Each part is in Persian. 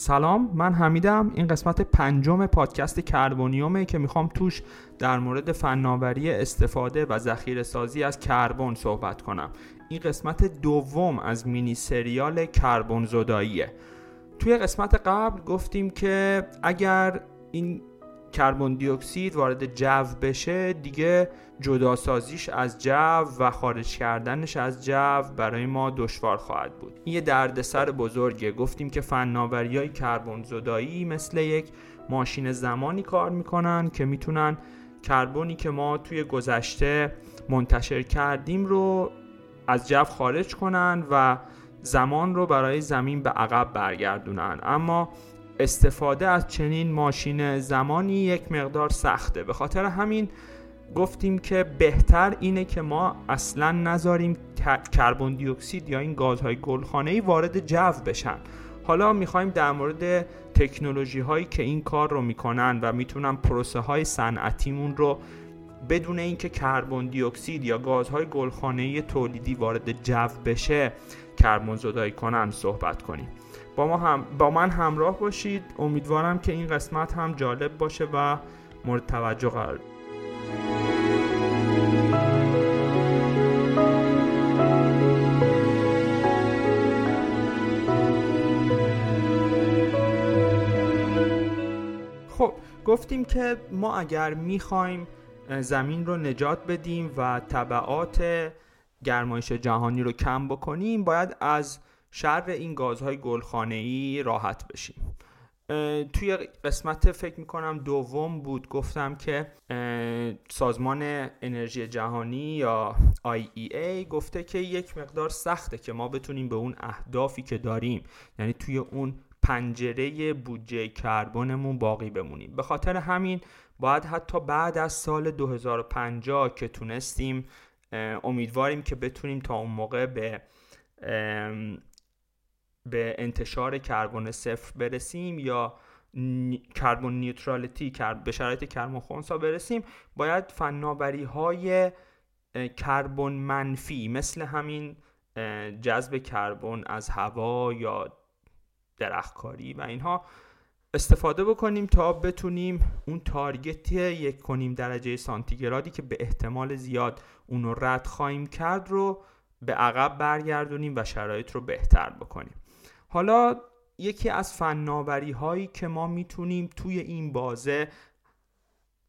سلام من حمیدم. این قسمت پنجم پادکست کربونیومه که می‌خوام توش در مورد فناوری استفاده و ذخیره سازی از کربن صحبت کنم. این قسمت دوم از مینی سریال کربن زداییه. توی قسمت قبل گفتیم که اگر این کربن دی اکسید وارد جو بشه دیگه جداسازیش از جو و خارج کردنش از جو برای ما دشوار خواهد بود. این یه دردسر بزرگه. گفتیم که فناوری های کربن زدایی مثل یک ماشین زمانی کار می‌کنن که می‌تونن کربنی که ما توی گذشته منتشر کردیم رو از جو خارج کنن و زمان رو برای زمین به عقب برگردونن. اما استفاده از چنین ماشین زمانی یک مقدار سخته. به خاطر همین گفتیم که بهتر اینه که ما اصلا نذاریم کربن دی اکسید یا این گازهای گلخانه ای وارد جو بشن. حالا می‌خوایم در مورد تکنولوژی هایی که این کار رو می‌کنن و می‌تونن پروسه های صنعتیمون رو بدون اینکه کربن دی اکسید یا گازهای گلخانه تولیدی وارد جو بشه کربن زدایی کنن صحبت کنیم. ما هم با من همراه باشید. امیدوارم که این قسمت هم جالب باشه و مورد توجه قرار خب گفتیم که ما اگر می‌خوایم زمین رو نجات بدیم و طبعات گرمایش جهانی رو کم بکنیم باید از شر این گازهای گلخانه‌ای راحت بشیم. توی قسمت فکر می‌کنم دوم بود گفتم که سازمان انرژی جهانی یا IEA گفته که یک مقدار سخته که ما بتونیم به اون اهدافی که داریم یعنی توی اون پنجره بودجه کربنمون باقی بمونیم. به خاطر همین باید حتی بعد از سال 2050 که تونستیم امیدواریم که بتونیم تا اون موقع به به انتشار کربن صفر برسیم یا کربن نیوترالیتی به شرایط کربن خونسا برسیم باید فناوری های کربن منفی مثل همین جذب کربن از هوا یا درختکاری و اینها استفاده بکنیم تا بتونیم اون تارگت یک کنیم درجه سانتیگرادی که به احتمال زیاد اون رد خواهیم کرد رو به عقب برگردونیم و شرایط رو بهتر بکنیم. حالا یکی از فناوری هایی که ما می‌تونیم توی این بازه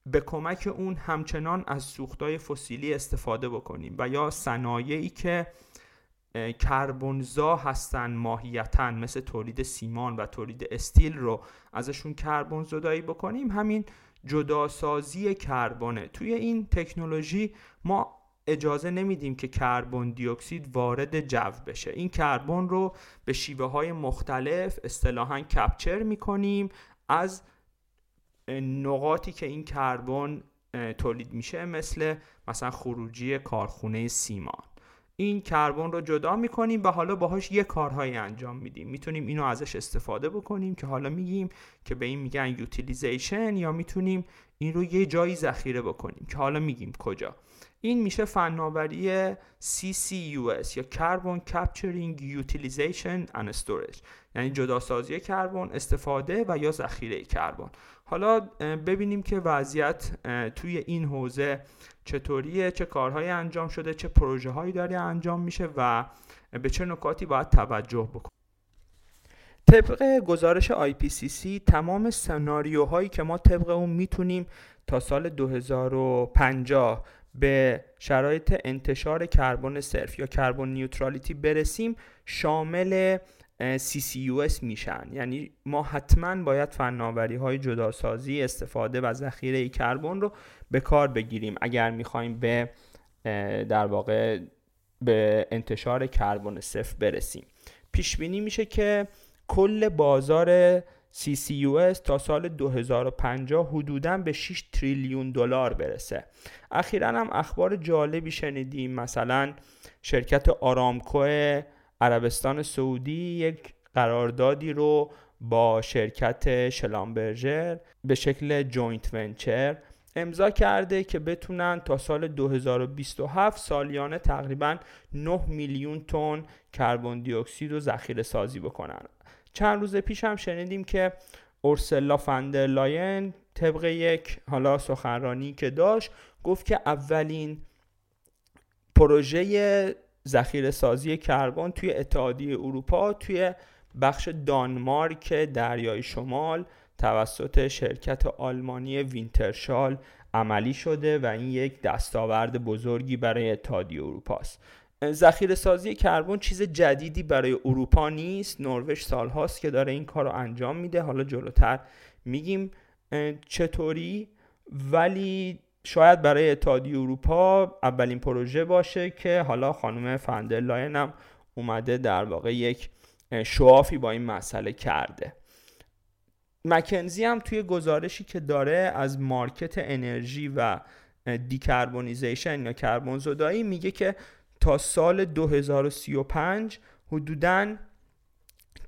به کمک اون همچنان از سوختای فسیلی استفاده بکنیم و یا صنایعی که کربنزا هستن ماهیتا مثل تولید سیمان و تولید استیل رو ازشون کربن زدایی بکنیم همین جداسازی کربونه توی این تکنولوژی ما اجازه نمیدیم که کربن دی اکسید وارد جو بشه. این کربن رو به شیوه های مختلف اصطلاحا کپچر می‌کنیم. از نقاطی که این کربن تولید میشه مثل مثلا خروجی کارخونه سیمان. این کربن رو جدا می‌کنیم و حالا باهاش یه کارهایی انجام میدیم. می‌تونیم اینو ازش استفاده بکنیم که حالا میگیم که به این میگن یوتیلیزیشن یا می‌تونیم این رو یه جایی ذخیره بکنیم که حالا میگیم کجا. این میشه فناوری CCUS یا Carbon Capturing Utilization and Storage. یعنی جداسازی کربن استفاده و یا ذخیره کربن. حالا ببینیم که وضعیت توی این حوزه چطوریه چه کارهایی انجام شده چه پروژه هایی داره انجام میشه و به چه نکاتی باید توجه بکنیم. طبق گزارش IPCC تمام سناریوهایی که ما طبق اون می‌تونیم تا سال 2050 به شرایط انتشار کربن صرف یا کربن نیوترالیتی برسیم شامل CCUS میشن. یعنی ما حتما باید فناوری های جداسازی استفاده و ذخیره کربن رو به کار بگیریم. اگر می‌خوایم به در واقع به انتشار کربن صفر برسیم. پیش بینی میشه که کل بازار CCUS تا سال 2050 حدودا به 6 تریلیون دلار برسه. اخیرا هم اخبار جالبی شنیدیم. مثلا شرکت آرامکو عربستان سعودی یک قراردادی رو با شرکت Schlumberger به شکل joint venture امضا کرده که بتونن تا سال 2027 سالیانه تقریبا 9 میلیون تن کربن دی اکسید رو ذخیره سازی بکنن. چند روز پیش هم شنیدیم که اورسلا فندرلاین طبق یک حالا سخنرانی که داشت گفت که اولین پروژه ذخیره سازی کربن توی اتحادیه اروپا توی بخش دانمارک دریای شمال توسط شرکت آلمانی وینترشال عملی شده و این یک دستاورد بزرگی برای اتحادیه اروپا است ذخیره سازی کربن چیز جدیدی برای اروپا نیست. نروژ سالهاست که داره این کار رو انجام میده. حالا جلوتر میگیم چطوری؟ ولی شاید برای اتحادیه اروپا اولین پروژه باشه که حالا خانم فندرلاین هم اومده در واقع یک show off ی با این مسئله کرده. مکینزی هم توی گزارشی که داره از market انرژی و decarbonization یا کربن زدایی میگه که تا سال 2035 حدوداً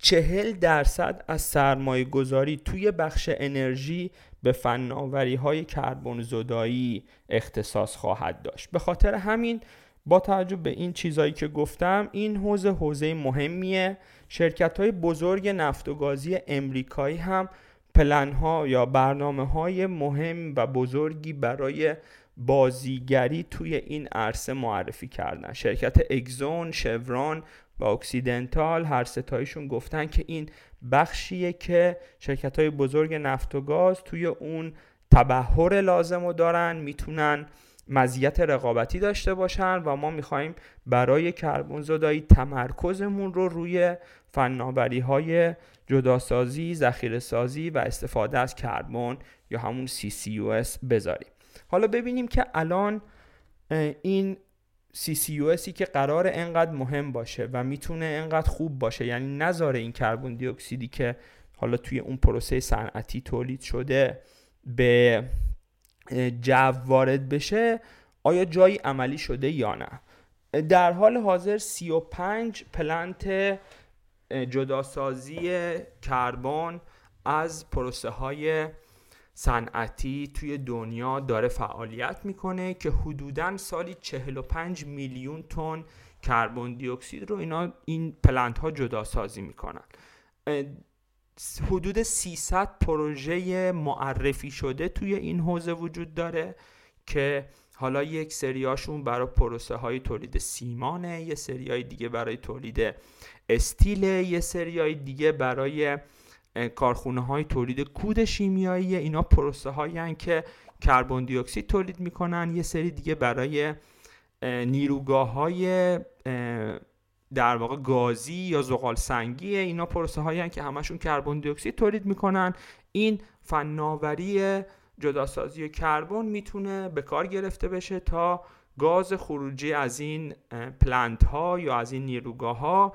چهل درصد از سرمایه گذاری توی بخش انرژی به فناوری های کربن زدایی اختصاص خواهد داشت. به خاطر همین با توجه به این چیزهایی که گفتم این حوزه حوزه مهمیه. شرکت های بزرگ نفت و گازی امریکایی هم پلن ها یا برنامه های مهم و بزرگی برای بازیگری توی این عرصه معرفی کردن. شرکت اگزون، شوران و اکسیدنتال هر ستایشون گفتن که این بخشیه که شرکت های بزرگ نفت و گاز توی اون تبهر لازم رو دارن می‌تونن مزیت رقابتی داشته باشن و ما می‌خوایم برای کربن زدایی تمرکزمون رو روی فناوری های جداسازی، ذخیره و استفاده از کربن یا همون CCUS بذاریم. حالا ببینیم که الان این CCUSی که قرار انقدر مهم باشه و می‌تونه انقدر خوب باشه یعنی نذاره این کربن دی اکسیدی که حالا توی اون پروسه صنعتی تولید شده به جو وارد بشه آیا جایی عملی شده یا نه؟ در حال حاضر 35 پلنت جداسازی کربن از پروسه های صنعتی توی دنیا داره فعالیت می‌کنه که حدودا سالی 45 میلیون تن کربن دی اکسید رو اینا این پلنت ها جدا سازی می‌کنن حدود 300 پروژه معرفی شده توی این حوزه وجود داره که حالا یک سریاشون برای پروسه های تولید سیمانه یه سریای دیگه برای تولید استیل یه سریای دیگه برای کارخونه های تولید کود شیمیایی اینا پروسه هایی که کربن دی اکسید تولید می‌کنن. یه سری دیگه برای نیروگاه های در واقع گازی یا زغال سنگی اینا پروسه هایی که همشون کربن دی اکسید تولید می‌کنن. این فناوری جداسازی کربن می‌تونه به کار گرفته بشه تا گاز خروجی از این پلنت ها یا از این نیروگاه ها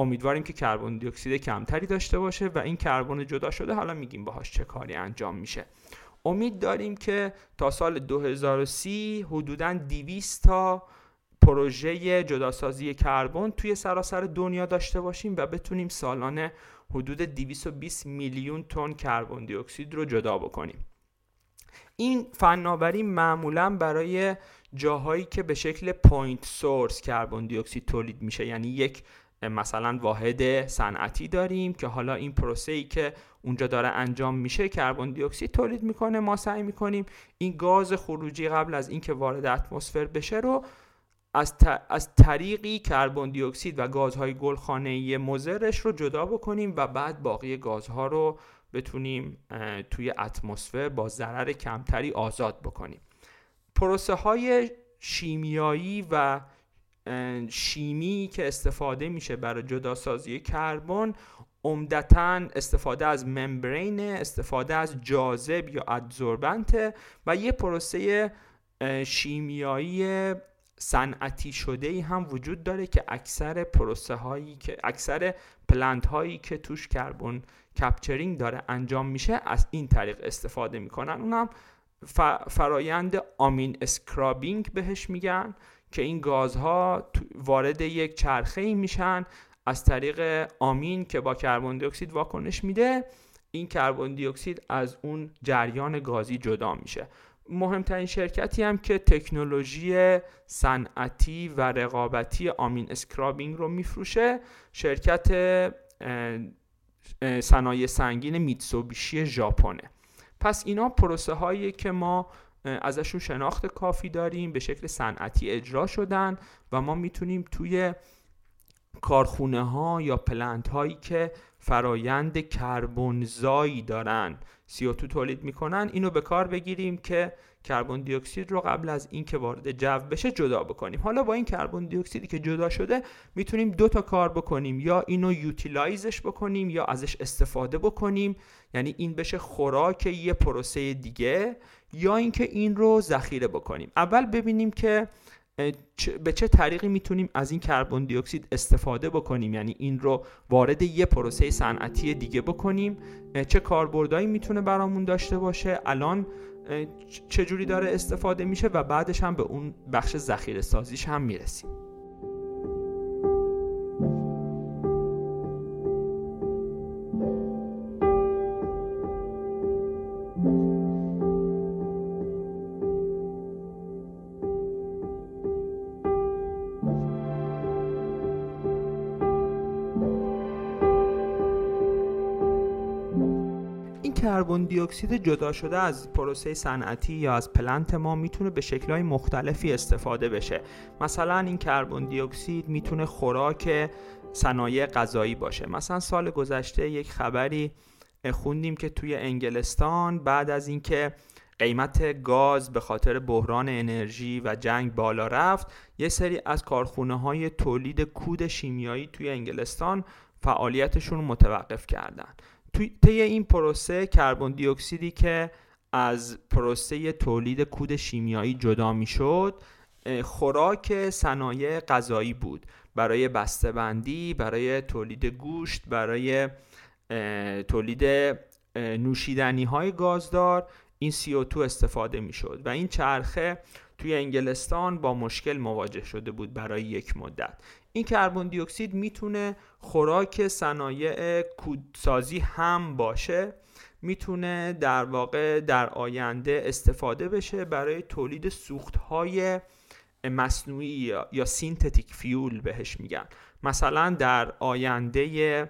امیدواریم که کربن دی اکسید کمتری داشته باشه و این کربن جدا شده. حالا میگیم باهاش چه کاری انجام میشه. امید داریم که تا سال 2030 حدودا 200 تا پروژه جداسازی کربن توی سراسر دنیا داشته باشیم و بتونیم سالانه حدود 220 میلیون تن کربن دی اکسید رو جدا بکنیم. این فناوری معمولا برای جاهایی که به شکل point source کربن دی اکسید تولید میشه. یعنی یک مثلا واحد صنعتی داریم که حالا این پروسه ای که اونجا داره انجام میشه کربن دی اکسید تولید می‌کنه ما سعی می‌کنیم این گاز خروجی قبل از اینکه وارد اتمسفر بشه رو از, از طریقی کربن دی اکسید و گازهای گلخانه‌ای مضرش رو جدا بکنیم و بعد باقی گازها رو بتونیم توی اتمسفر با ضرر کمتری آزاد بکنیم. پروسه های شیمیایی و شیمی که استفاده میشه برای جداسازی کربن عمدتا استفاده از membrane استفاده از جاذب یا adsorbent و یه پروسه شیمیایی صنعتی شده ای هم وجود داره که اکثر پروسه هایی که اکثر plant هایی که توش carbon capturing داره انجام میشه از این طریق استفاده می‌کنن. اونم فرایند amine scrubbing بهش میگن. که این گازها وارد یک چرخه ای میشن از طریق آمین که با کربن دی اکسید واکنش میده این کربن دی اکسید از اون جریان گازی جدا میشه. مهمترین شرکتی هم که تکنولوژی صنعتی و رقابتی amine scrubbing رو میفروشه شرکت صنایع سنگین میتسوبیشی ژاپنه. پس اینا پروسه هایی که ما ازشون شناخت کافی داریم به شکل صنعتی اجرا شدن و ما می‌تونیم توی کارخونه ها یا plant هایی که فرایند کربنزایی دارن CO2 تولید می‌کنن اینو به کار بگیریم که کربن دی اکسید رو قبل از اینکه وارد جو بشه جدا بکنیم. حالا با این کربن دی اکسیدی که جدا شده می‌تونیم دو تا کار بکنیم. یا اینو utilize ش بکنیم یا ازش استفاده بکنیم. یعنی این بشه خوراک یه پروسه دیگه. یا اینکه این رو ذخیره بکنیم. اول ببینیم که به چه طریقی می‌تونیم از این کربن دی اکسید استفاده بکنیم. یعنی این رو وارد یه پروسه صنعتی دیگه بکنیم. چه کاربردهایی می‌تونه برامون داشته باشه. الان چجوری داره استفاده میشه و بعدش هم به اون بخش ذخیره سازیش هم می‌رسیم. کربن دی اکسید جدا شده از پروسه صنعتی یا از پلنت ما می‌تونه به شکلهای مختلفی استفاده بشه. مثلا این کربن دی اکسید می‌تونه خوراک صنایع غذایی باشه. مثلا سال گذشته یک خبری خوندیم که توی انگلستان بعد از اینکه قیمت گاز به خاطر بحران انرژی و جنگ بالا رفت یه سری از کارخونه های تولید کود شیمیایی توی انگلستان فعالیتشون متوقف کردن. طی این پروسه کربن دی اکسیدی که از پروسه تولید کود شیمیایی جدا می‌شد خوراک صنایع غذایی بود. برای بسته‌بندی برای تولید گوشت برای تولید نوشیدنی های گازدار این CO2 استفاده می‌شد و این چرخه توی انگلستان با مشکل مواجه شده بود برای یک مدت. این کربن دی اکسید می‌تونه خوراک صنایع کودسازی هم باشه می‌تونه در واقع در آینده استفاده بشه برای تولید سوختهای مصنوعی یا synthetic fuel بهش میگن. مثلا در آینده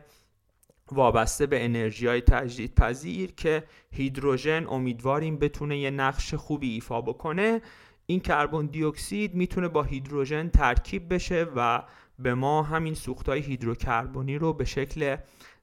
وابسته به انرژی های تجدید پذیر که هیدروژن امیدواریم بتونه یه نقش خوبی ایفا بکنه این کربن دی اکسید می‌تونه با هیدروژن ترکیب بشه و به ما همین سوختهای هیدروکربنی رو به شکل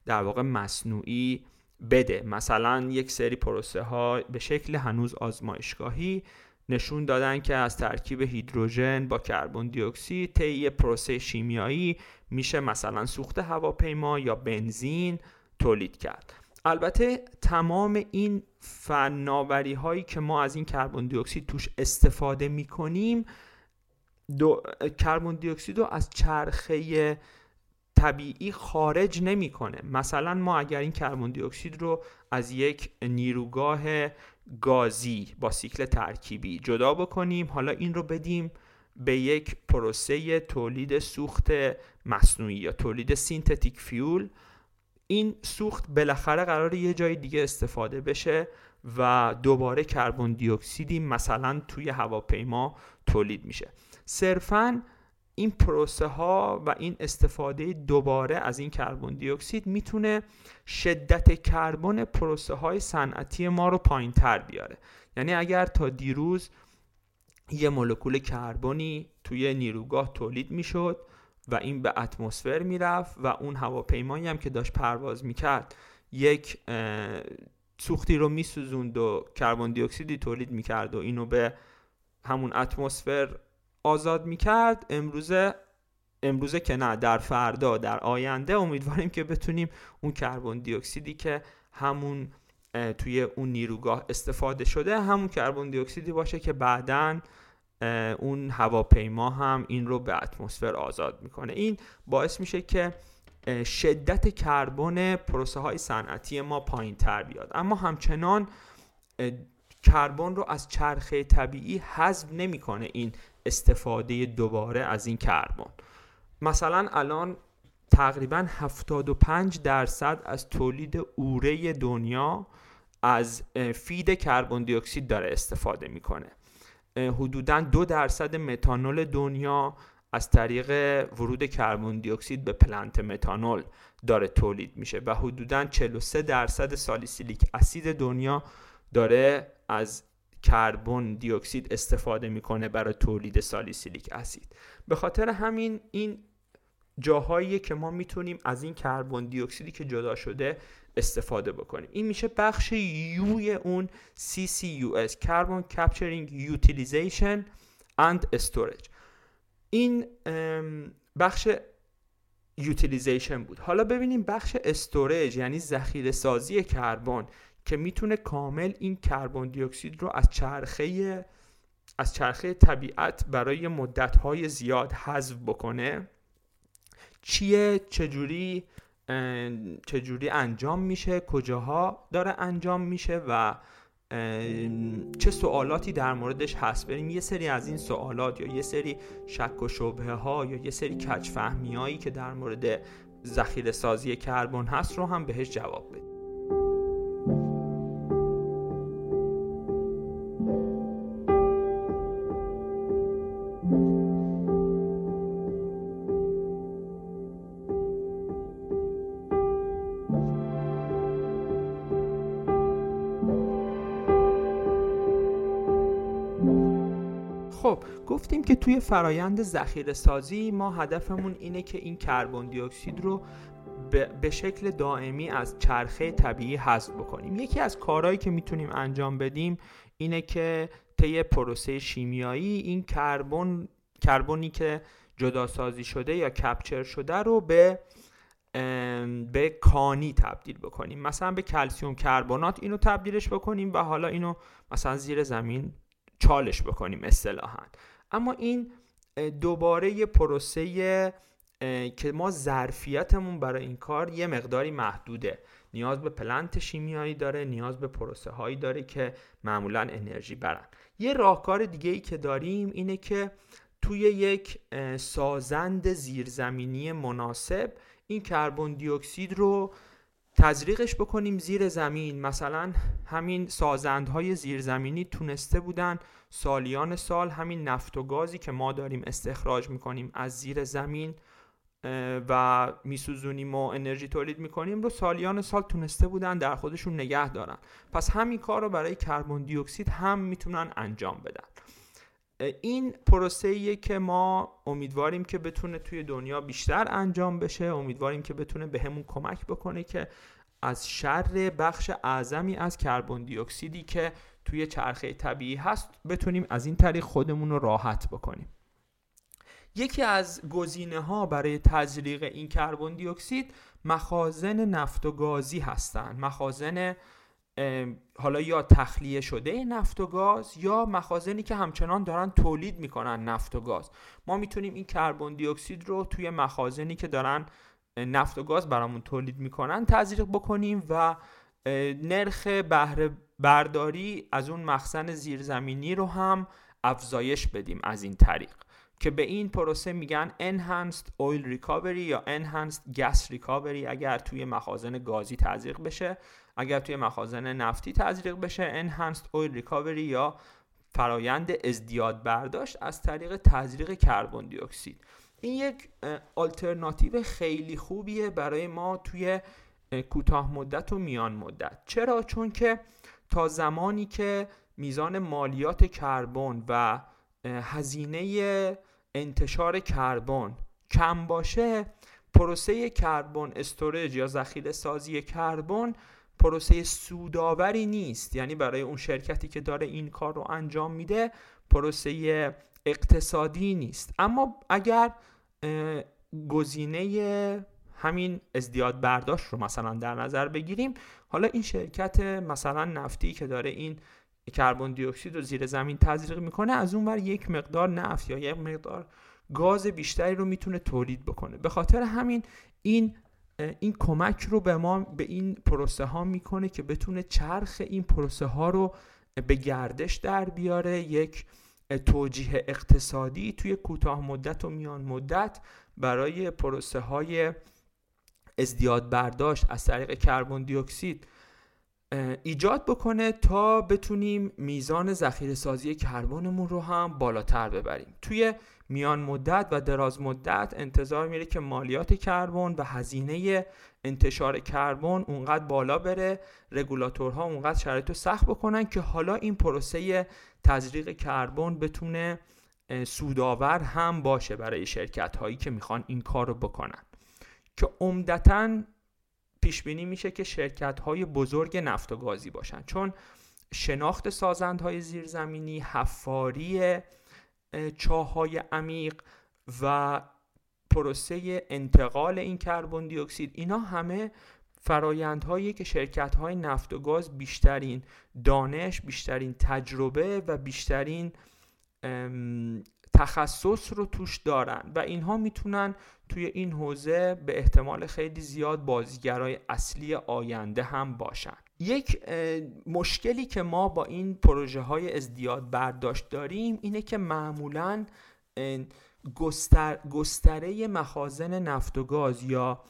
در واقع مصنوعی بده. مثلا یک سری پروسه ها به شکل هنوز آزمایشگاهی نشون دادن که از ترکیب هیدروژن با کربن دی اکسید طی پروسه شیمیایی میشه مثلا سوخت هواپیما یا بنزین تولید کرد. البته تمام این فناوری هایی که ما از این کربن دی اکسید توش استفاده می‌کنیم دو... کربن دی اکسید رو از چرخه طبیعی خارج نمی‌کنه. مثلا ما اگر این کربن دی اکسید رو از یک نیروگاه گازی با سیکل ترکیبی جدا بکنیم حالا این رو بدیم به یک پروسه تولید سوخت مصنوعی یا تولید synthetic fuel. این سوخت بالاخره قرار یه جای دیگه استفاده بشه و دوباره کربن دی اکسیدی مثلا توی هواپیما تولید میشه. صرفا این پروسه ها و این استفاده دوباره از این کربن دی اکسید می‌تونه شدت کربن پروسه های صنعتی ما رو پایین تر بیاره. یعنی اگر تا دیروز یه مولکول کربنی توی نیروگاه تولید می‌شد و این به اتمسفر می‌رفت و اون هواپیمایی هم که داشت پرواز می‌کرد یک سوختی رو میسوزوند و کربن دی اکسیدی تولید می‌کرد و اینو به همون اتمسفر آزاد می‌کرد امروزه امروزه که نه در فردا در آینده امیدواریم که بتونیم اون کربن دی اکسیدی که همون توی اون نیروگاه استفاده شده همون کربن دی اکسیدی باشه که بعدا اون هواپیما هم این رو به اتمسفر آزاد می‌کنه. این باعث میشه که شدت کربن پروسه های صنعتی ما پایین تر بیاد. اما همچنان کربن رو از چرخه طبیعی حذف نمی‌کنه این استفاده دوباره از این کربن مثلا الان تقریبا 75 درصد از تولید اوره دنیا از feed کربن دی اکسید داره استفاده می‌کنه. حدودا دو درصد متانول دنیا از طریق ورود کربن دی اکسید به plant متانول داره تولید میشه و حدودا 43 درصد سالیسیلیک اسید دنیا داره از کربن دی اکسید استفاده می‌کنه برای تولید سالیسیلیک اسید. به خاطر همین این جاهایی که ما می‌تونیم از این کربن دی اکسیدی که جدا شده استفاده بکنیم. این میشه بخش U ی اون CCUS Carbon Capturing Utilization and Storage. این بخش utilization بود. حالا ببینیم بخش storage یعنی ذخیره سازی کربن که می‌تونه کامل این کربن دی اکسید رو از چرخه از چرخه طبیعت برای مدت‌های زیاد حذف بکنه. چیه؟ چجوری چجوری انجام میشه؟ کجاها داره انجام میشه؟ و چه سوالاتی در موردش هست؟ بریم یه سری از این سوالات یا یه سری شک و شبهه ها یا یه سری کج فهمی هایی که در مورد ذخیره سازی کربن هست رو هم بهش جواب بدیم. گفتیم که توی فرایند ذخیره سازی ما هدفمون اینه که این کربن دی اکسید رو به شکل دائمی از چرخه طبیعی حذف بکنیم. یکی از کارهایی که می‌تونیم انجام بدیم اینه که طی پروسه شیمیایی این کربن کربنی که جدا سازی شده یا کپچر شده رو به به کانی تبدیل بکنیم. مثلا به کلسیوم کربنات اینو تبدیلش بکنیم و حالا اینو مثلا زیر زمین چالش بکنیم اصطلاحا. اما این دوباره یه پروسه که ما ظرفیتمون برای این کار یه مقداری محدوده. نیاز به پلنت شیمیایی داره نیاز به پروسه هایی داره که معمولا انرژی برن. یه راهکار دیگه ای که داریم اینه که توی یک سازند زیرزمینی مناسب این کربن دی اکسید رو تزریقش بکنیم زیر زمین. مثلا همین سازندهای زیرزمینی تونسته بودن سالیان سال همین نفت و گازی که ما داریم استخراج می‌کنیم از زیر زمین و میسوزونیم و انرژی تولید می‌کنیم رو سالیان سال تونسته بودن در خودشون نگه دارن. پس همین کار رو برای کربن دی اکسید هم می‌تونن انجام بدن. این پروسه که ما امیدواریم که بتونه توی دنیا بیشتر انجام بشه. امیدواریم که بتونه به کمک بکنه که از شر بخش اعظمی از کربن دی اکسیدی که توی چرخه طبیعی هست بتونیم از این طریق خودمون رو راحت بکنیم. یکی از گزینه ها برای تزریق این کربن دی اکسید مخازن نفت و گازی هستند مخازن حالا یا تخلیه شده نفت و گاز یا مخازنی که همچنان دارن تولید می‌کنن نفت و گاز. ما می‌تونیم این کربن دی اکسید رو توی مخازنی که دارن نفت و گاز برامون تولید می‌کنن تزریق بکنیم و نرخ بهره برداری از اون مخزن زیرزمینی رو هم افزایش بدیم از این طریق. که به این پروسه میگن Enhanced Oil Recovery یا Enhanced Gas Recovery اگر توی مخازن گازی تزریق بشه. اگر توی مخازن نفتی تزریق بشه Enhanced Oil Recovery یا فرایند ازدیاد برداشت از طریق تزریق کربن دی اکسید این یک آلترناتیو خیلی خوبیه برای ما توی کوتاه مدت و میان مدت. چرا؟ چون که تا زمانی که میزان مالیات کربن و هزینه انتشار کربن کم باشه پروسه کربن استوریج یا ذخیره سازی کربن پروسه سوداوری نیست. یعنی برای اون شرکتی که داره این کار رو انجام میده پروسه اقتصادی نیست. اما اگر گزینه همین ازدیاد برداشت رو مثلا در نظر بگیریم حالا این شرکت مثلا نفتی که داره این کربن دی اکسید رو زیر زمین تزریق می‌کنه از اون ور یک مقدار نفت یا یک مقدار گاز بیشتری رو می‌تونه تولید بکنه. به خاطر همین این این کمک رو به ما به این پروسه ها می‌کنه که بتونه چرخ این پروسه ها رو به گردش در بیاره یک توجیه اقتصادی توی کوتاه مدت و میان مدت برای پروسه های ازدیاد برداشت از طریق کربن دی اکسید ایجاد بکنه تا بتونیم میزان ذخیره سازی کربنمون رو هم بالاتر ببریم. توی میان مدت و دراز مدت انتظار میره که مالیات کربن و هزینه انتشار کربن اونقدر بالا بره. رگولاتورها اونقدر شرایط رو سخت بکنن که حالا این پروسه تزریق کربن بتونه سودآور هم باشه برای شرکت هایی که می‌خوان این کار رو بکنن. که عمدتا پیش بینی میشه که شرکت های بزرگ نفت و گازی باشن. چون شناخت سازندهای زیرزمینی حفاری چاهای عمیق و پروسه انتقال این کربن دی اکسید اینا همه فرایندهایی که شرکت های نفت و گاز بیشترین دانش بیشترین تجربه و بیشترین تخصص رو توش دارن و اینها می‌تونن توی این حوزه به احتمال خیلی زیاد بازیگرای اصلی آینده هم باشن. یک مشکلی که ما با این پروژه های ازدیاد برداشت داریم اینه که معمولا گستر، گستره مخازن نفت و گاز یا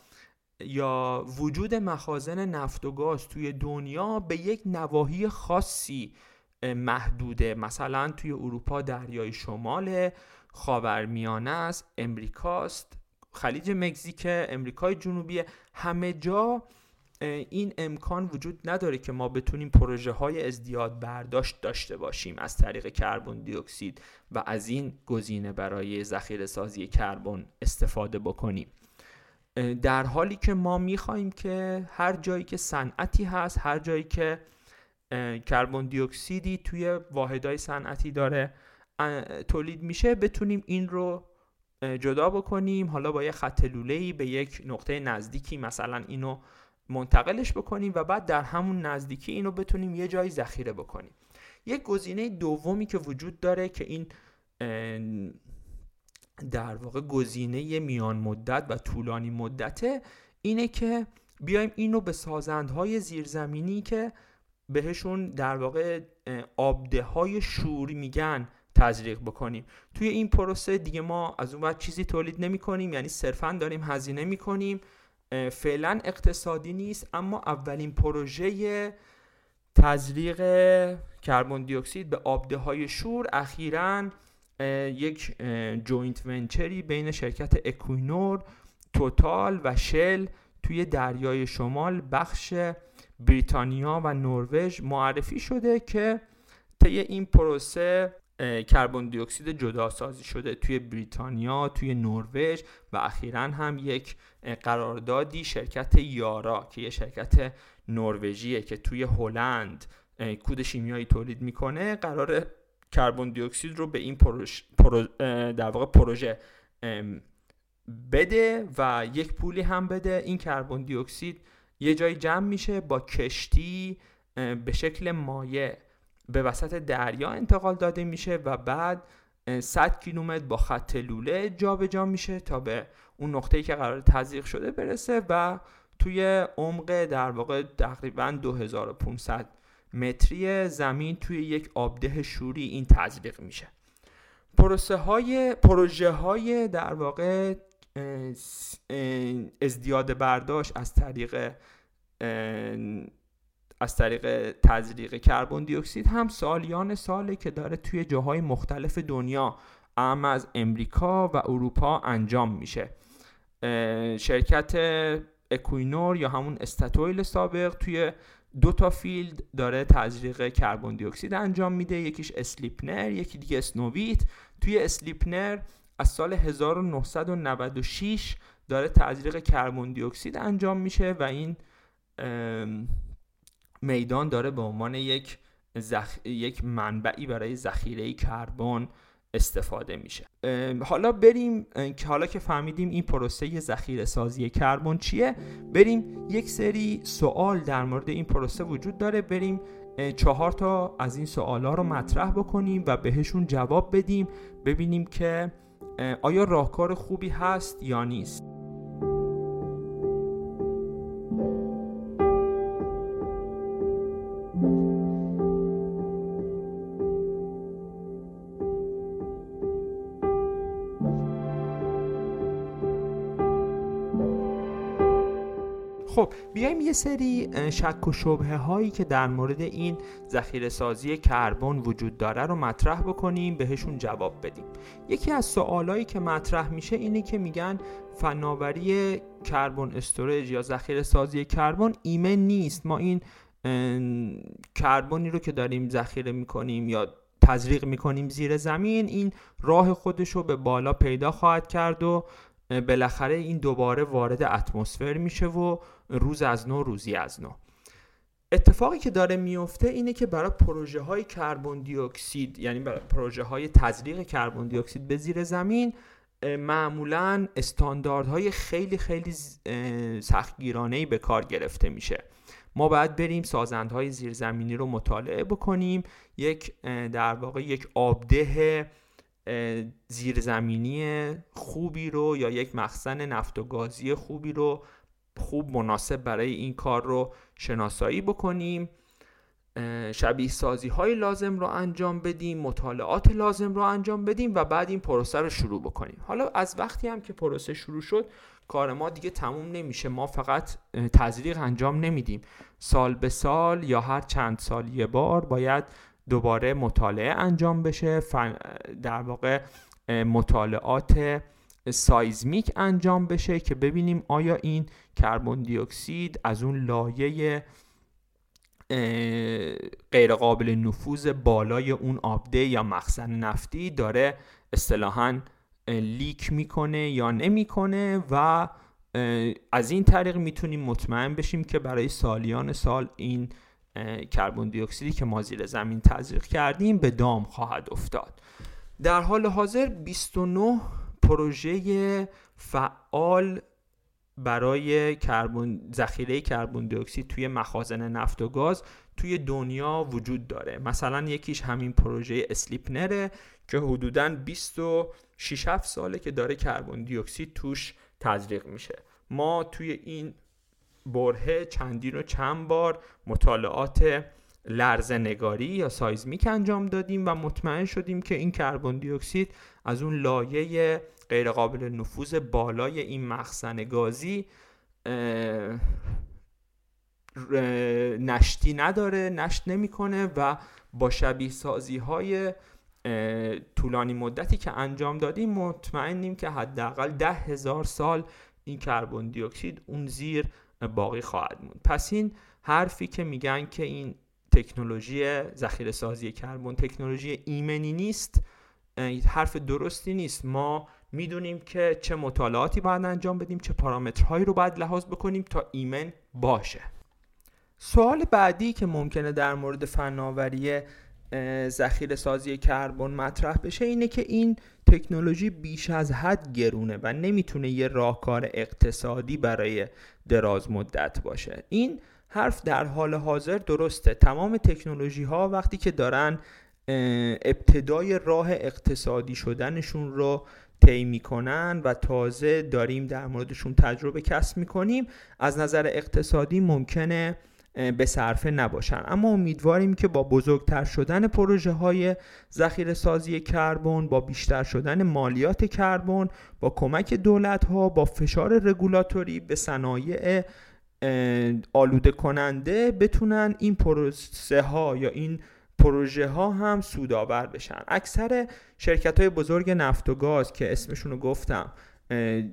یا وجود مخازن نفت و گاز توی دنیا به یک نواحی خاصی محدوده. مثلا توی اروپا دریای شمال خاورمیانه است امریکاست خلیج مکزیک امریکای جنوبی. همه جا این امکان وجود نداره که ما بتونیم پروژه های ازدیاد برداشت داشته باشیم از طریق کربن دی اکسید و از این گزینه برای ذخیره سازی کربن استفاده بکنیم. در حالی که ما می‌خواهیم که هر جایی که صنعتی هست هر جایی که کربن دی اکسیدی توی واحدهای صنعتی داره تولید میشه بتونیم این رو جدا بکنیم. حالا با یه خط لوله‌ای به یک نقطه نزدیکی مثلا اینو منتقلش بکنیم و بعد در همون نزدیکی اینو بتونیم یه جایی ذخیره بکنیم. یک گزینه دومی که وجود داره که این در واقع گزینه میان مدت و طولانی مدته اینه که بیایم اینو به سازندهای زیرزمینی که بهشون در واقع آبده های شور میگن تزریق بکنیم. توی این پروسه دیگه ما از اون بعد چیزی تولید نمی کنیم یعنی صرفا داریم هزینه می کنیم فعلا اقتصادی نیست اما اولین پروژه تزریق کربن دی اکسید به آبده های شور اخیرا یک joint venture ی بین شرکت اکوینور توتال و شل توی دریای شمال بخش بریتانیا و نروژ معرفی شده که طی این پروسه کربن دی اکسید جدا سازی شده توی بریتانیا توی نروژ و اخیرا هم یک قراردادی شرکت یارا که یه شرکت نروژیه که توی هلند کود شیمیایی تولید می‌کنه قرار کربن دی اکسید رو به این پروژه در واقع پروژه بده و یک پولی هم بده. این کربن دی اکسید یه جایی جمع میشه با کشتی به شکل مایع به وسط دریا انتقال داده میشه و بعد 100 کیلومتر با خط لوله جابجا جا میشه تا به اون نقطه‌ای که قرار تزریق شده برسه و توی عمق در واقع تقریبا 2500 متری زمین توی یک آبده شوری این تزریق میشه. پروسه های پروژه های در واقع ازدیاد برداشت از طریق از طریق تزریق کربن دی اکسید هم سالیان ساله که داره توی جاهای مختلف دنیا ام از امریکا و اروپا انجام میشه. شرکت اکوینور یا همون استاتویل سابق توی دو تا field داره تزریق کربن دی اکسید انجام میده. یکیش اسلیپنر یکی دیگه اسنوویت. توی اسلیپنر از سال 1996 داره تزریق کربن دی اکسید انجام میشه و این میدان داره به عنوان یک زخ... یک منبعی برای ذخیره کربن استفاده میشه. حالا بریم که حالا که فهمیدیم این پروسه ذخیره سازی کربن چیه بریم یک سری سوال در مورد این پروسه وجود داره. بریم چهار تا از این سوالا رو مطرح بکنیم و بهشون جواب بدیم ببینیم که آیا راهکار خوبی هست یا نیست. یه سری شک و شبهه هایی که در مورد این ذخیره سازی کربن وجود داره رو مطرح بکنیم بهشون جواب بدیم. یکی از سوالایی که مطرح میشه اینه که میگن فناوری کربن استوریج یا ذخیره سازی کربن ایمن نیست. ما این کربنی رو که داریم ذخیره می‌کنیم یا تزریق می‌کنیم زیر زمین این راه خودش رو به بالا پیدا خواهد کرد و بالاخره این دوباره وارد اتمسفر میشه و روز از نو روزی از نو. اتفاقی که داره میفته اینه که برای پروژه های کربن دی اکسید یعنی برای پروژه های تزریق کربن دی اکسید به زیر زمین معمولا استانداردهای خیلی خیلی سختگیرانه به کار گرفته میشه. ما باید بریم سازندهای زیرزمینی رو مطالعه بکنیم. یک در واقع یک آبده زیرزمینی خوبی رو یا یک مخزن نفت و گازی خوبی رو خوب مناسب برای این کار رو شناسایی بکنیم. شبیه سازی های لازم رو انجام بدیم مطالعات لازم رو انجام بدیم و بعد این پروسه رو شروع بکنیم. حالا از وقتی هم که پروسه شروع شد کار ما دیگه تموم نمیشه. ما فقط تزریق انجام نمیدیم. سال به سال یا هر چند سال یه بار باید دوباره مطالعه انجام بشه در واقع مطالعات seismic انجام بشه که ببینیم آیا این کربن دی اکسید از اون لایه غیر قابل نفوذ بالای اون آبده یا مخزن نفتی داره اصطلاحا leak می‌کنه یا نمی‌کنه و از این طریق می‌تونیم مطمئن بشیم که برای سالیان سال این کربن دی اکسیدی که ما زیر زمین تزریق کردیم به دام خواهد افتاد. در حال حاضر 29 پروژه فعال برای کربن ذخیره کربن دی اکسید توی مخازن نفت و گاز توی دنیا وجود داره. مثلا یکیش همین پروژه اسلیپنره که حدودا 26 7 ساله که داره کربن دی اکسید توش تزریق میشه. ما توی این برهه چندین و چند بار مطالعات لرزه نگاری یا سایزمیک انجام دادیم و مطمئن شدیم که این کربن دی اکسید از اون لایه غیرقابل نفوذ بالای این مخزن گازی نشتی نداره نشت نمی‌کنه و با شبیه سازی های طولانی مدتی که انجام دادیم مطمئنیم که حداقل ده هزار سال این کربن دی اکسید اون زیر باقی خواهد موند. پس این حرفی که میگن که این تکنولوژی ذخیره سازی کربن. تکنولوژی ایمنی نیست حرف درستی نیست. ما می‌دونیم که چه مطالعاتی باید انجام بدیم چه پارامترهایی رو باید لحاظ بکنیم تا ایمن باشه. سوال بعدی که ممکنه در مورد فناوری ذخیره سازی کربن مطرح بشه اینه که این تکنولوژی بیش از حد گرونه و نمی‌تونه یه راهکار اقتصادی برای دراز مدت باشه. این حرف در حال حاضر درسته. تمام تکنولوژی ها وقتی که دارن ابتدای راه اقتصادی شدنشون رو طی می‌کنن و تازه داریم در موردشون تجربه کسب می‌کنیم از نظر اقتصادی ممکنه به صرفه نباشن. اما امیدواریم که با بزرگتر شدن پروژه های ذخیره سازی کربن با بیشتر شدن مالیات کربن با کمک دولت ها با فشار رگولاتوری به صنایع آلوده کننده بتونن این پروسه ها یا این پروژه ها هم سودآور بشن. اکثر شرکت های بزرگ نفت و گاز که اسمشون رو گفتم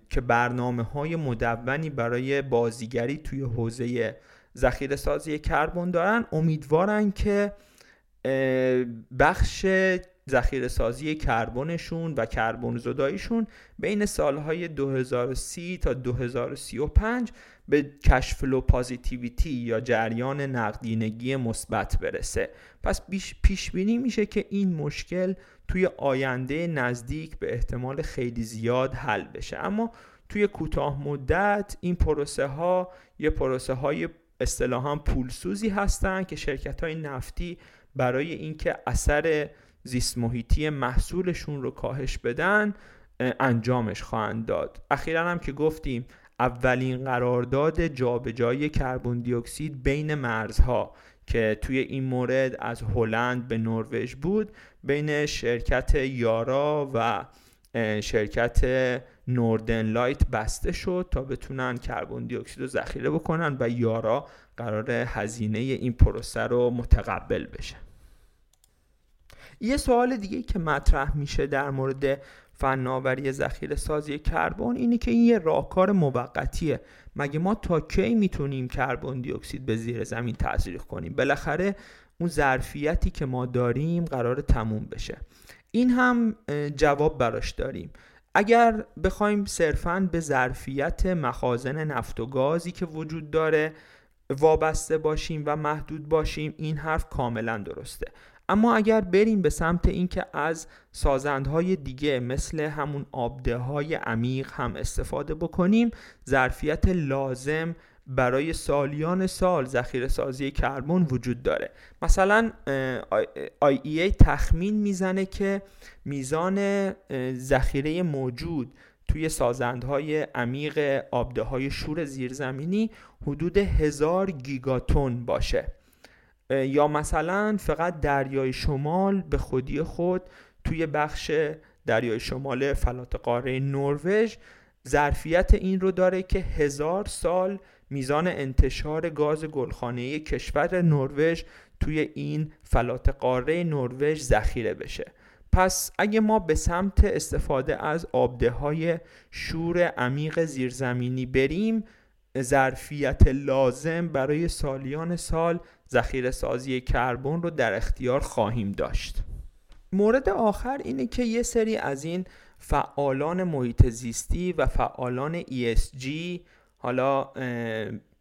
که برنامه های مدونی برای بازیگری توی حوزه ذخیره سازی کربن دارن امیدوارن که بخش ذخیره سازی کربنشون و کربن زداییشون بین سالهای 2030 تا 2035 به کشفلو پازیتیویتی یا جریان نقدینگی مثبت برسه. پس پیش بینی میشه که این مشکل توی آینده نزدیک به احتمال خیلی زیاد حل بشه. اما توی کوتاه مدت این پروسه ها یه پروسه های اصطلاحا پولسوزی هستند که شرکت های نفتی برای اینکه اثر زیست محیطی محصولشون رو کاهش بدن انجامش خواهند داد. اخیرا هم که گفتیم اولین قرارداد جابجایی کربن دی اکسید بین مرزها که توی این مورد از هلند به نروژ بود بین شرکت یارا و شرکت نوردن لایت بسته شد تا بتونن کربن دی اکسید رو ذخیره بکنن و یارا قرار هزینه این پروسه رو متقبل بشه. یه سوال دیگه که مطرح میشه در مورد فناوری ذخیره سازی کربن اینه که این یه راهکار موقتیه. مگه ما تا کی می‌تونیم کربن دی اکسید به زیر زمین تزریق کنیم؟ بالاخره اون ظرفیتی که ما داریم قرار تموم بشه. این هم جواب براش داریم. اگر بخوایم صرفا به ظرفیت مخازن نفت و گازی که وجود داره وابسته باشیم و محدود باشیم این حرف کاملا درسته. اما اگر بریم به سمت اینکه از سازندهای دیگه مثل همون آبده های عمیق هم استفاده بکنیم ظرفیت لازم برای سالیان سال ذخیره سازی کربن وجود داره. مثلا ای تخمین می‌زنه که میزان ذخیره موجود توی سازندهای عمیق آبده های شور زیرزمینی حدود هزار گیگاتون باشه. یا مثلا فقط دریای شمال به خودی خود توی بخش دریای شمال فلات قاره نروژ ظرفیت این رو داره که هزار سال میزان انتشار گاز گلخانه کشور نروژ توی این فلات قاره نروژ ذخیره بشه. پس اگه ما به سمت استفاده از آبده های شور عمیق زیرزمینی بریم ظرفیت لازم برای سالیان سال ذخیره سازی کربن رو در اختیار خواهیم داشت. مورد آخر اینه که یه سری از این فعالان محیط زیستی و فعالان ESG حالا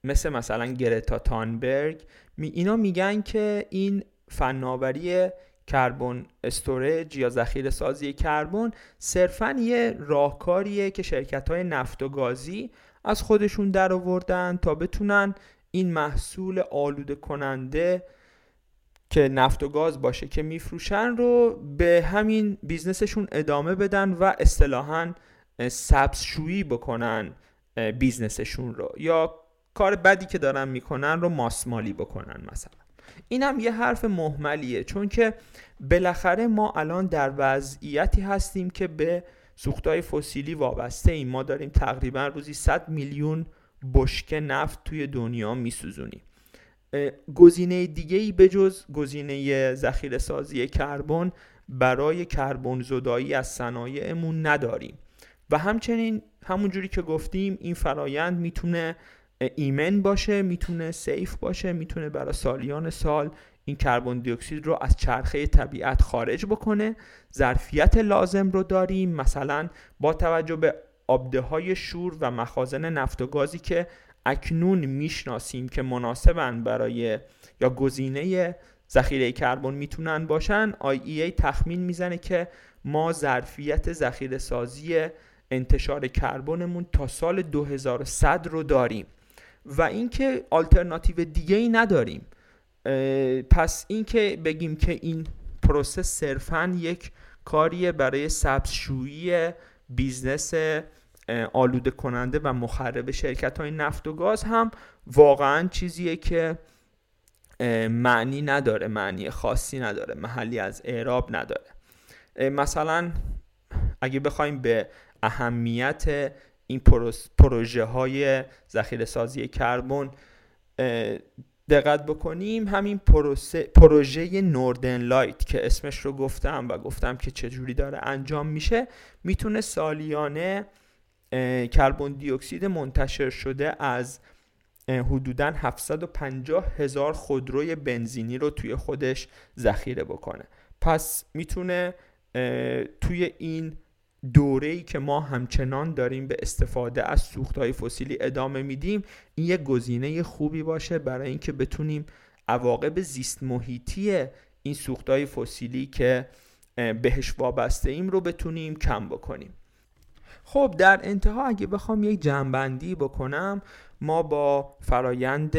مثل مثلا گرتا تانبرگ اینا میگن که این فناوری کربن استورج یا ذخیره سازی کربن صرفا یه راهکاریه که شرکت های نفت و گازی از خودشون در آوردن تا بتونن این محصول آلوده کننده که نفت و گاز باشه که میفروشن رو به همین business شون ادامه بدن و اصطلاحا سبزشویی بکنن business شون رو یا کار بدی که دارن می‌کنن رو ماسمالی بکنن مثلا. این هم یه حرف مهملیه چون که بالاخره ما الان در وضعیتی هستیم که به سوختهای فسیلی وابسته ایم. ما داریم تقریبا روزی 100 میلیون بشکه نفت توی دنیا میسوزونیم گزینه دیگه ای به جز گزینه ذخیره سازی کربن برای کربن زدایی از صنایعمون نداریم. و همچنین همونجوری که گفتیم این فرایند می‌تونه ایمن باشه می‌تونه سیف باشه می‌تونه برای سالیان سال این کربن دی اکسید رو از چرخه طبیعت خارج بکنه. ظرفیت لازم رو داریم. مثلا با توجه به آبده های شور و مخازن نفت و گازی که اکنون می‌شناسیم که مناسبن برای یا گزینه ذخیره کربن می‌تونن باشن ای تخمین می‌زنه که ما ظرفیت ذخیره سازی انتشار کربنمون تا سال 2100 رو داریم و اینکه آلترناتیو دیگه ای نداریم پس اینکه بگیم که این پروسه صرفا یک کاریه برای سبزشویی business آلوده کننده و مخرب شرکت های نفت و گاز هم واقعا چیزیه که معنی نداره معنی خاصی نداره محلی از اعراب نداره. مثلا اگه بخوایم به اهمیت این پروژه های ذخیره سازی کربن دقت بکنیم همین پروژه نوردن لایت که اسمش رو گفتم و گفتم که چجوری داره انجام میشه می‌تونه سالیانه کربن دی اکسید منتشر شده از حدودا 750 هزار خودروی بنزینی رو توی خودش ذخیره بکنه. پس می‌تونه توی این دوره ای که ما همچنان داریم به استفاده از سوختهای فسیلی ادامه میدیم این یه گزینه خوبی باشه برای اینکه بتونیم عواقب زیست محیطی این سوختهای فسیلی که بهش وابسته ایم رو بتونیم کم بکنیم. خب در انتها اگه بخوام یک جنبندی بکنم ما با فرایند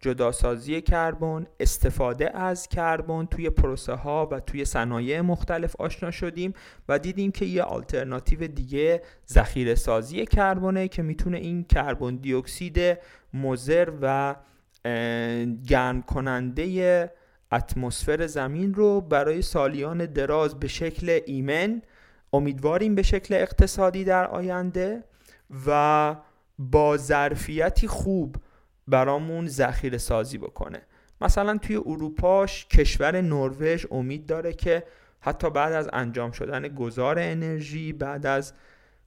جداسازی کربن استفاده از کربن توی پروسه ها و توی صنایع مختلف آشنا شدیم و دیدیم که یه آلترناتیو دیگه ذخیره سازی کربنه که می‌تونه این کربن دی اکسید و گرم کننده اتمسفر زمین رو برای سالیان دراز به شکل ایمن امیدواریم به شکل اقتصادی در آینده و با ظرفیتی خوب برامون ذخیره سازی بکنه. مثلا توی اروپاش کشور نروژ امید داره که حتی بعد از انجام شدن گذار انرژی بعد از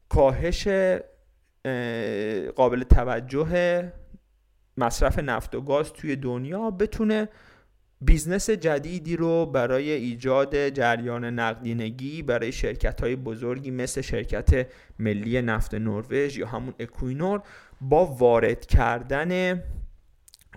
کاهش قابل توجه مصرف نفت و گاز توی دنیا بتونه business جدیدی رو برای ایجاد جریان نقدینگی برای شرکت های بزرگی مثل شرکت ملی نفت نروژ یا همون اکوینور با وارد کردن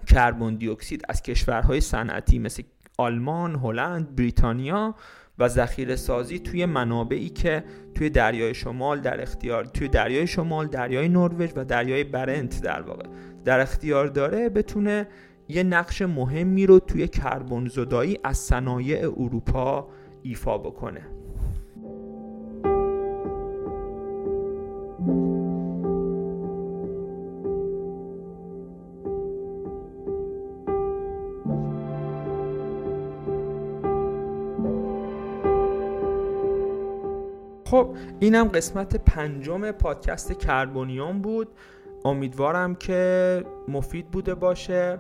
کربن دی اکسید از کشورهای صنعتی مثل آلمان، هلند، بریتانیا و ذخیره سازی توی منابعی که توی دریای شمال در اختیار توی دریای شمال، دریای نروژ و دریای برنت در واقع در اختیار داره بتونه یه نقش مهمی رو توی کربن زدایی از صنایع اروپا ایفا بکنه. خب اینم قسمت پنجم پادکست کربونیوم بود. امیدوارم که مفید بوده باشه.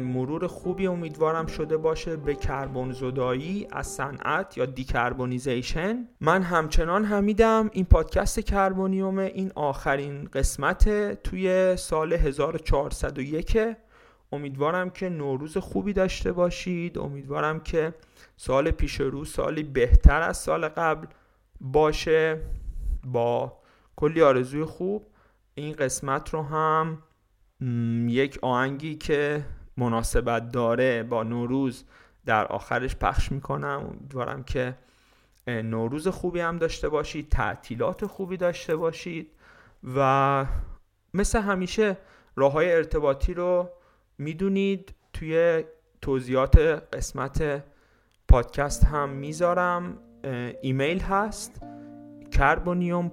مرور خوبی امیدوارم شده باشه به کربن زدایی از صنعت یا دیکربونیزیشن. من همچنان همیدم این پادکست کربونیوم این آخرین قسمت توی سال 1401 امیدوارم که نوروز خوبی داشته باشید. امیدوارم که سال پیش رو سالی بهتر از سال قبل باشه. با کلی آرزوی خوب. این قسمت رو هم یک آهنگی که مناسبت داره با نوروز در آخرش پخش می‌کنم. امیدوارم که نوروز خوبی هم داشته باشید تعطیلات خوبی داشته باشید و مثل همیشه راه های ارتباطی رو می‌دونید. توی توضیحات قسمت پادکست هم می‌ذارم. ایمیل هست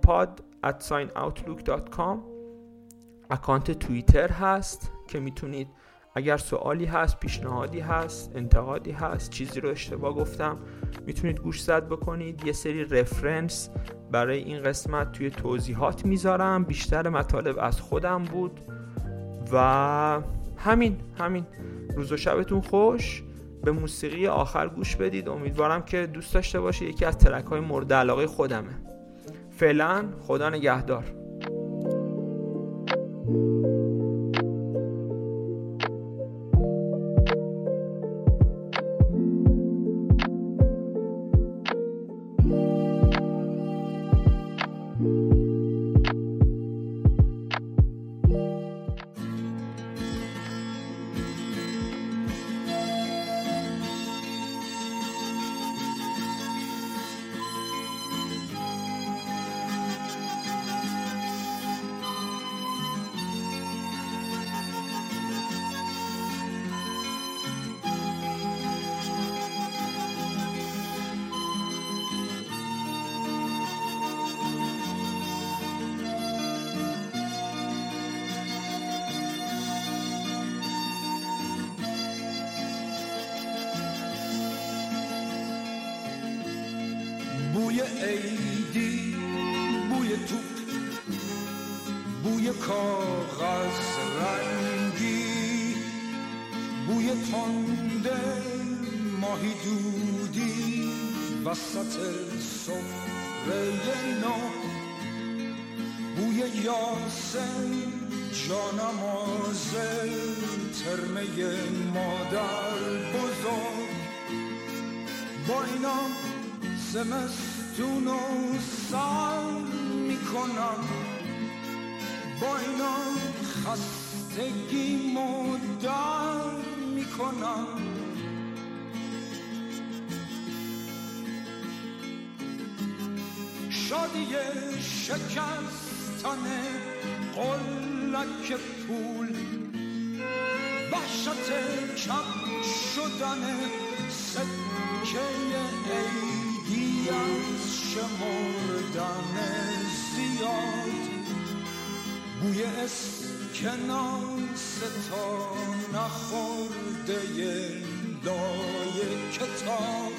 پاد at اکانت توییتر هست که می‌تونید اگر سوالی هست پیشنهادی هست انتقادی هست چیزی رو اشتباه گفتم می‌تونید گوش زد بکنید. یه سری رفرنس برای این قسمت توی توضیحات می‌ذارم. بیشتر مطالب از خودم بود. و همین همین. روز و شبتون خوش. به موسیقی آخر گوش بدید. امیدوارم که دوست داشته باشید یکی از ترک های مورد علاقه خودمه. فعلا خدا نگهدار. بوی با اینا زمستون و سر می‌کنم. با اینا خستگی مدر می‌کنم. شادی شکستن قلک پول وحشت کم شدن سکه ای از شمردن زیاد. بوی اسکناس تا نخورده لای کتاب.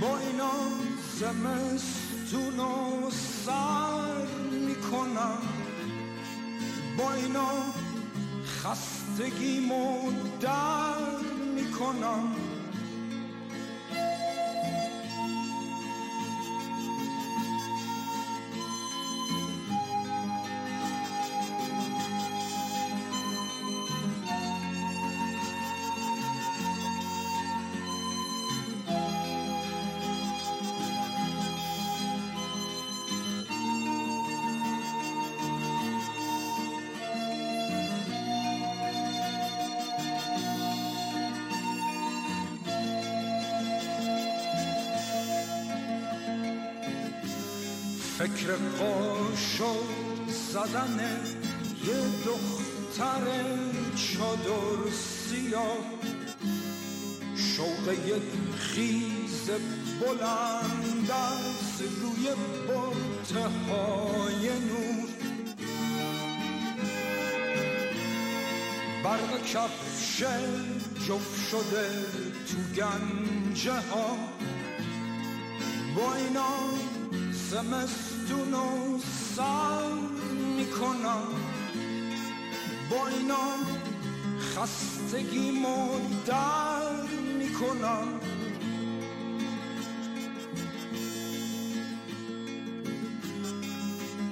با اینا زمستون و سر می‌کنم. با اینا خستگیمو در می‌کنم. فکر قاشق زدن یه دختر چادر سیاه. شوق یک خیز بلند از روی برته های نور. برق کفش جف شده تو گنجه ها با اینا زمستون و سر می‌کنم. با اینا خستگیمو در می‌کنم.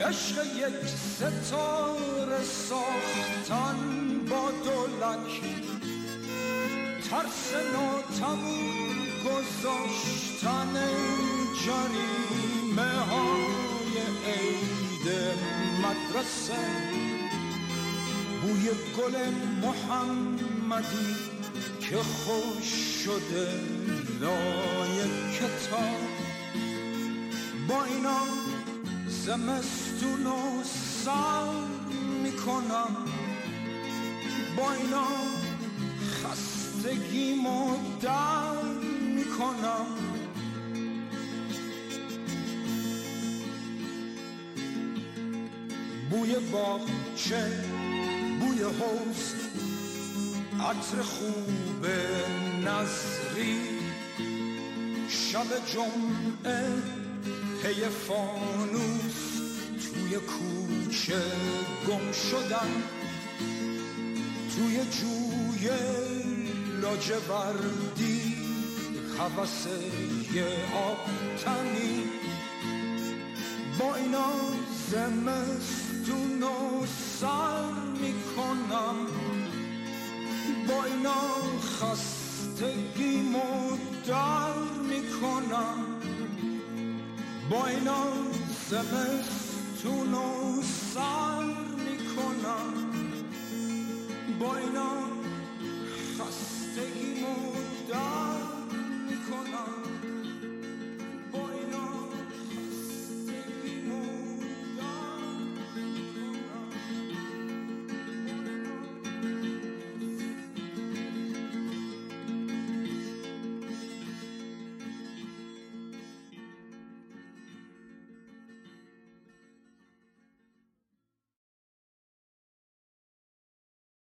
عشق یک ستاره ساختن با دولک ترس ناتمون گذاشتن جریمه های عید مدرسه بوی گل محمدی که خوش شده لای کتاب با اینا زمستون و سر می‌کنم با اینا خستگیمو در می‌کنم بوی باغچه بوی حوز عطر خوب نظری. شب جمعه پی فانوس. توی کوچه گم شدن توی جوی لاجوردی حوث یه آب تنی با اینا زمستون می‌دونم سر می‌کنم. با اینا خستگیمو در می‌کنم. با اینا زمستونو سر می‌کنم. با اینا خستگیمو در